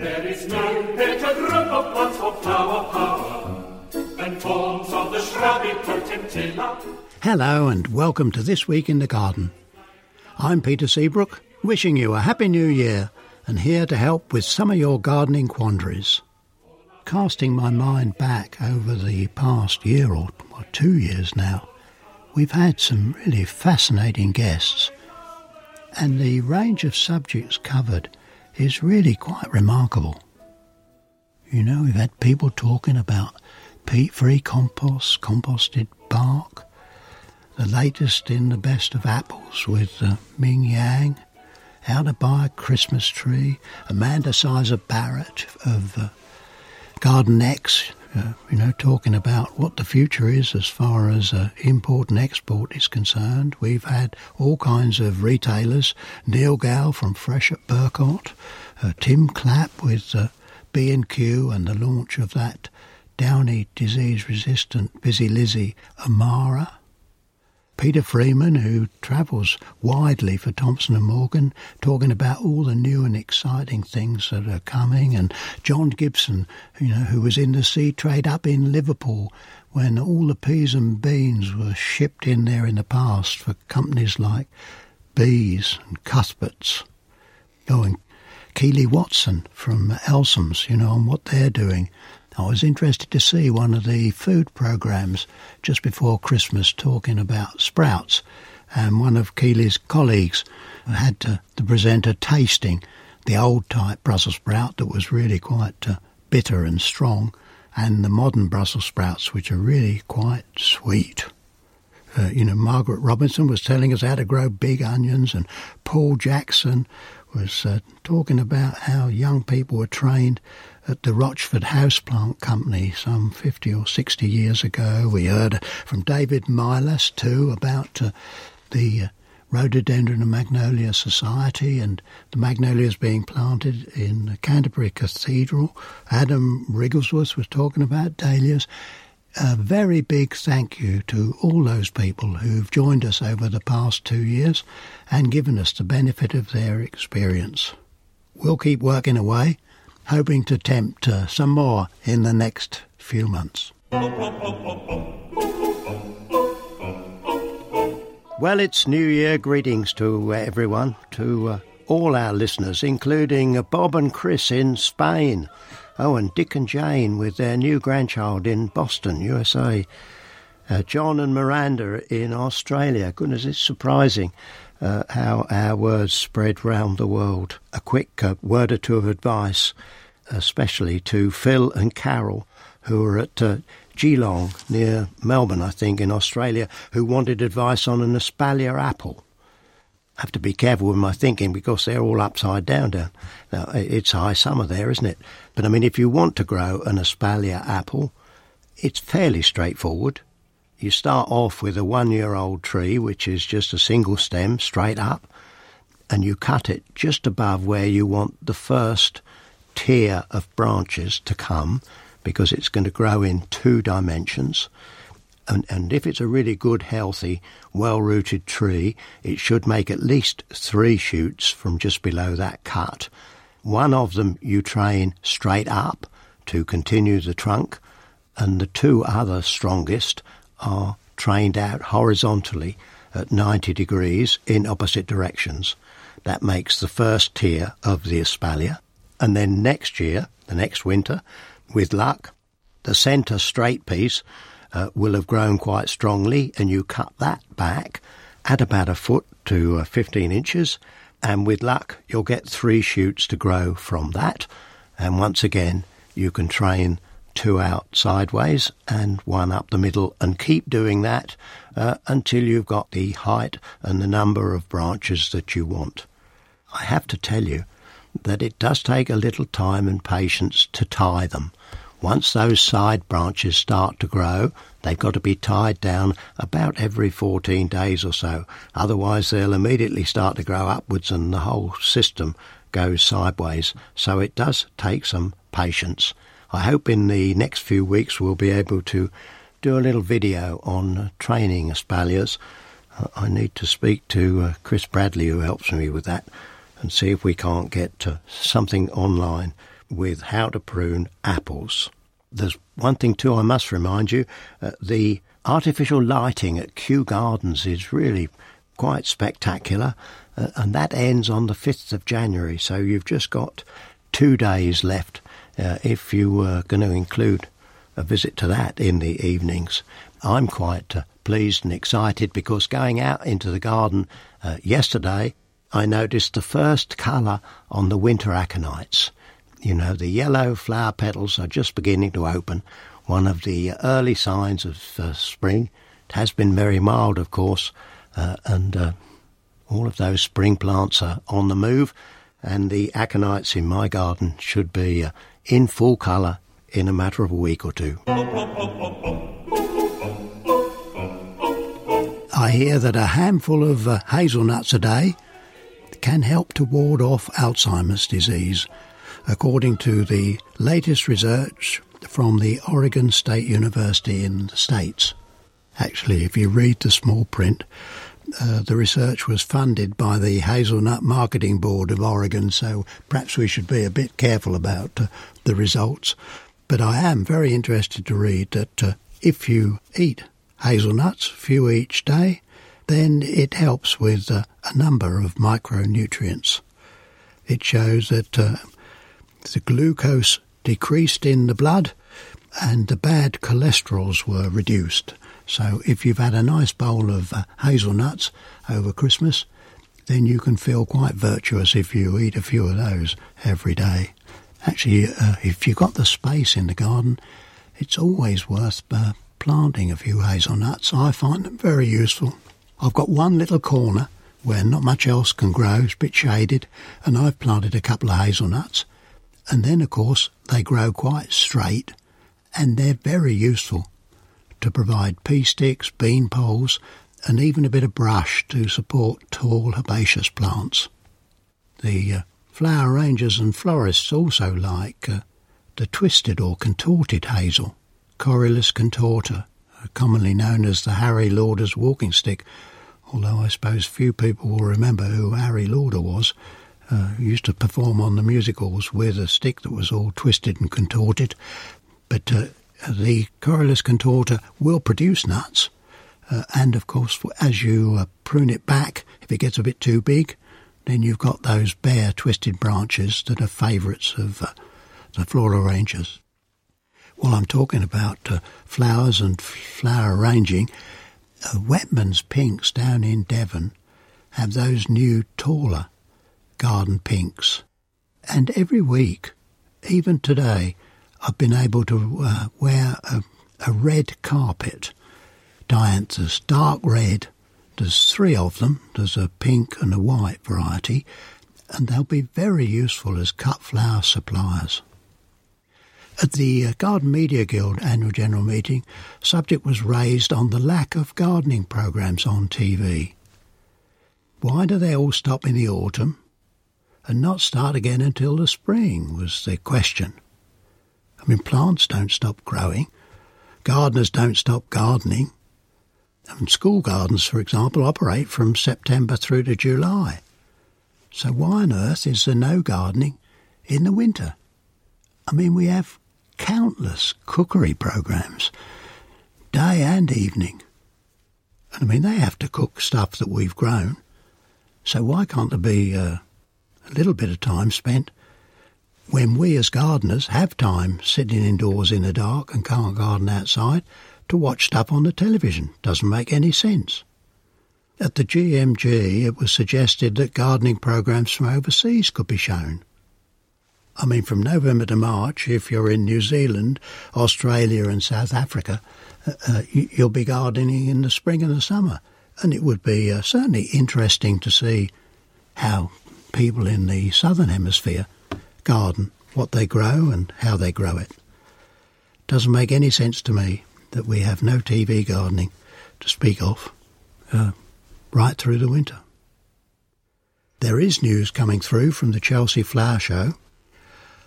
There is no better group of plants for flower power than forms of the shrubby potentilla. Hello and welcome to This Week in the Garden. I'm Peter Seabrook, wishing you a Happy New Year and here to help with some of your gardening quandaries. Casting my mind back over the past year or, or two years now, we've had some really fascinating guests, and the range of subjects covered is really quite remarkable. You know, we've had people talking about peat free compost, composted bark, the latest in the best of apples with uh, Ming Yang, how to buy a Christmas tree, Amanda Sizer Barrett of uh, GardenEx, uh, you know, talking about what the future is as far as uh, import and export is concerned. We've had all kinds of retailers, Neil Gow from Fresh at Burcott, uh, Tim Clapp with uh, B&Q and the launch of that downy disease-resistant Busy Lizzie Imara. Peter Freeman, who travels widely for Thompson and Morgan, talking about all the new and exciting things that are coming, and John Gibson, you know, who was in the sea trade up in Liverpool when all the peas and beans were shipped in there in the past for companies like Bees and Cuthberts. Oh, and Keely Watson from Elsoms, you know, and what they're doing. I was interested to see one of the food programs just before Christmas talking about sprouts, and one of Keely's colleagues had to, to present a tasting the old type Brussels sprout that was really quite uh, bitter and strong, and the modern Brussels sprouts, which are really quite sweet. Uh, you know, Margaret Robinson was telling us how to grow big onions, and Paul Jackson was uh, talking about how young people were trained at the Rochford Houseplant Company some 50 or 60 years ago. We heard from David Millais too about uh, the uh, Rhododendron and Magnolia Society and the magnolias being planted in Canterbury Cathedral. Adam Wrigglesworth was talking about dahlias. A very big thank you to all those people who've joined us over the past two years and given us the benefit of their experience. We'll keep working away hoping to tempt uh, some more in the next few months. Well, it's New Year greetings to everyone, to uh, all our listeners, including Bob and Chris in Spain. Oh, and Dick and Jane with their new grandchild in Boston, USA. Uh, John and Miranda in Australia. Goodness, it's surprising uh, how our words spread round the world. A quick uh, word or two of advice, especially to Phil and Carol, who are at uh, Geelong near Melbourne, I think, in Australia, who wanted advice on an espalier apple. Have to be careful with my thinking because they're all upside down. down. Now, it's high summer there, isn't it? But I mean, if you want to grow an espalier apple, it's fairly straightforward. You start off with a one year old tree, which is just a single stem straight up, and you cut it just above where you want the first tier of branches to come because it's going to grow in two dimensions. And, and if it's a really good, healthy, well rooted tree, it should make at least three shoots from just below that cut. One of them you train straight up to continue the trunk, and the two other strongest are trained out horizontally at 90 degrees in opposite directions. That makes the first tier of the espalier. And then next year, the next winter, with luck, the centre straight piece uh, will have grown quite strongly, and you cut that back at about a foot to uh, 15 inches, and with luck, you'll get three shoots to grow from that. And once again, you can train two out sideways and one up the middle, and keep doing that uh, until you've got the height and the number of branches that you want. I have to tell you that it does take a little time and patience to tie them. Once those side branches start to grow, they've got to be tied down about every 14 days or so. Otherwise, they'll immediately start to grow upwards and the whole system goes sideways. So it does take some patience. I hope in the next few weeks we'll be able to do a little video on training espaliers. I need to speak to uh, Chris Bradley, who helps me with that, and see if we can't get something online with how to prune apples. There's one thing too I must remind you uh, the artificial lighting at Kew Gardens is really quite spectacular, uh, and that ends on the 5th of January, so you've just got two days left uh, if you were going to include a visit to that in the evenings. I'm quite uh, pleased and excited because going out into the garden uh, yesterday, I noticed the first colour on the winter aconites. You know, the yellow flower petals are just beginning to open, one of the early signs of uh, spring. It has been very mild, of course, uh, and uh, all of those spring plants are on the move, and the aconites in my garden should be uh, in full colour in a matter of a week or two. I hear that a handful of uh, hazelnuts a day can help to ward off Alzheimer's disease according to the latest research from the Oregon State University in the States. Actually, if you read the small print, uh, the research was funded by the Hazelnut Marketing Board of Oregon, so perhaps we should be a bit careful about uh, the results. But I am very interested to read that uh, if you eat hazelnuts, few each day, then it helps with uh, a number of micronutrients. It shows that uh, the glucose decreased in the blood and the bad cholesterols were reduced. So if you've had a nice bowl of uh, hazelnuts over Christmas, then you can feel quite virtuous if you eat a few of those every day. Actually, uh, if you've got the space in the garden, it's always worth uh, planting a few hazelnuts. I find them very useful. I've got one little corner where not much else can grow, it's a bit shaded, and I've planted a couple of hazelnuts. And then, of course, they grow quite straight and they're very useful to provide pea sticks, bean poles, and even a bit of brush to support tall herbaceous plants. The uh, flower rangers and florists also like uh, the twisted or contorted hazel, Corylus contorta, uh, commonly known as the Harry Lauder's walking stick, although I suppose few people will remember who Harry Lauder was uh, used to perform on the music halls with a stick that was all twisted and contorted. But uh, the Corylus contorta will produce nuts. Uh, and of course, as you uh, prune it back, if it gets a bit too big, then you've got those bare, twisted branches that are favourites of uh, the floral rangers. While I'm talking about uh, flowers and flower arranging, Whetman's Pinks down in Devon have those new taller garden pinks. And every week, even today, I've been able to uh, wear a, a red carpet, dianthus, dark red. There's three of them. There's a pink and a white variety, and they'll be very useful as cut flower suppliers. At the uh, Garden Media Guild annual general meeting, subject was raised on the lack of gardening programs on TV. Why do they all stop in the autumn and not start again until the spring was the question. I mean, plants don't stop growing, gardeners don't stop gardening. And school gardens, for example, operate from September through to July. So why on earth is there no gardening in the winter? I mean, we have countless cookery programs, day and evening. And I mean, they have to cook stuff that we've grown. So why can't there be uh, a little bit of time spent when we as gardeners have time sitting indoors in the dark and can't garden outside to watch stuff on the television. Doesn't make any sense. At the GMG, it was suggested that gardening programs from overseas could be shown. I mean, from November to March, if you're in New Zealand, Australia, and South Africa, uh, uh, you'll be gardening in the spring and the summer. And it would be uh, certainly interesting to see how people in the southern hemisphere garden, what they grow and how they grow it. Doesn't make any sense to me that we have no TV gardening to speak of uh, right through the winter. There is news coming through from the Chelsea Flower Show.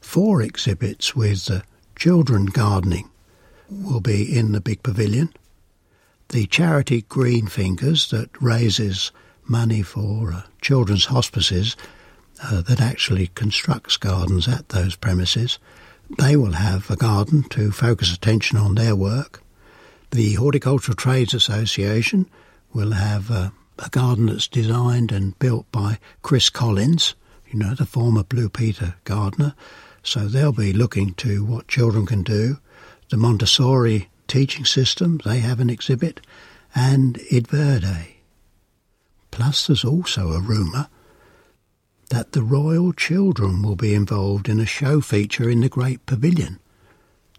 Four exhibits with uh, children gardening will be in the big pavilion. The charity Green Fingers that raises money for uh, children's hospices uh, that actually constructs gardens at those premises, they will have a garden to focus attention on their work. The Horticultural Trades Association will have uh, a garden that's designed and built by Chris Collins, you know, the former Blue Peter gardener. So they'll be looking to what children can do. The Montessori teaching system, they have an exhibit, and Idverde. Plus, there's also a rumour that the royal children will be involved in a show feature in the Great Pavilion.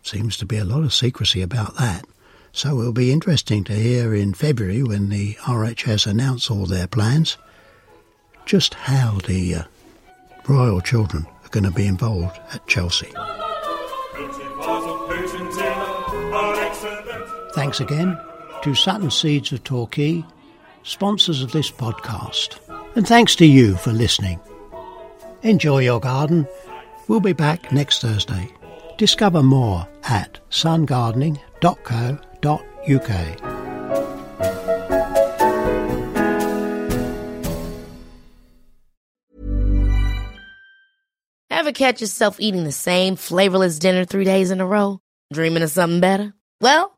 Seems to be a lot of secrecy about that. So it'll be interesting to hear in February when the RHS announce all their plans just how the uh, royal children are going to be involved at Chelsea. Thanks again to Sutton Seeds of Torquay, sponsors of this podcast. And thanks to you for listening. Enjoy your garden. We'll be back next Thursday. Discover more at sungardening.co.uk uk. Ever catch yourself eating the same flavorless dinner three days in a row? Dreaming of something better? Well,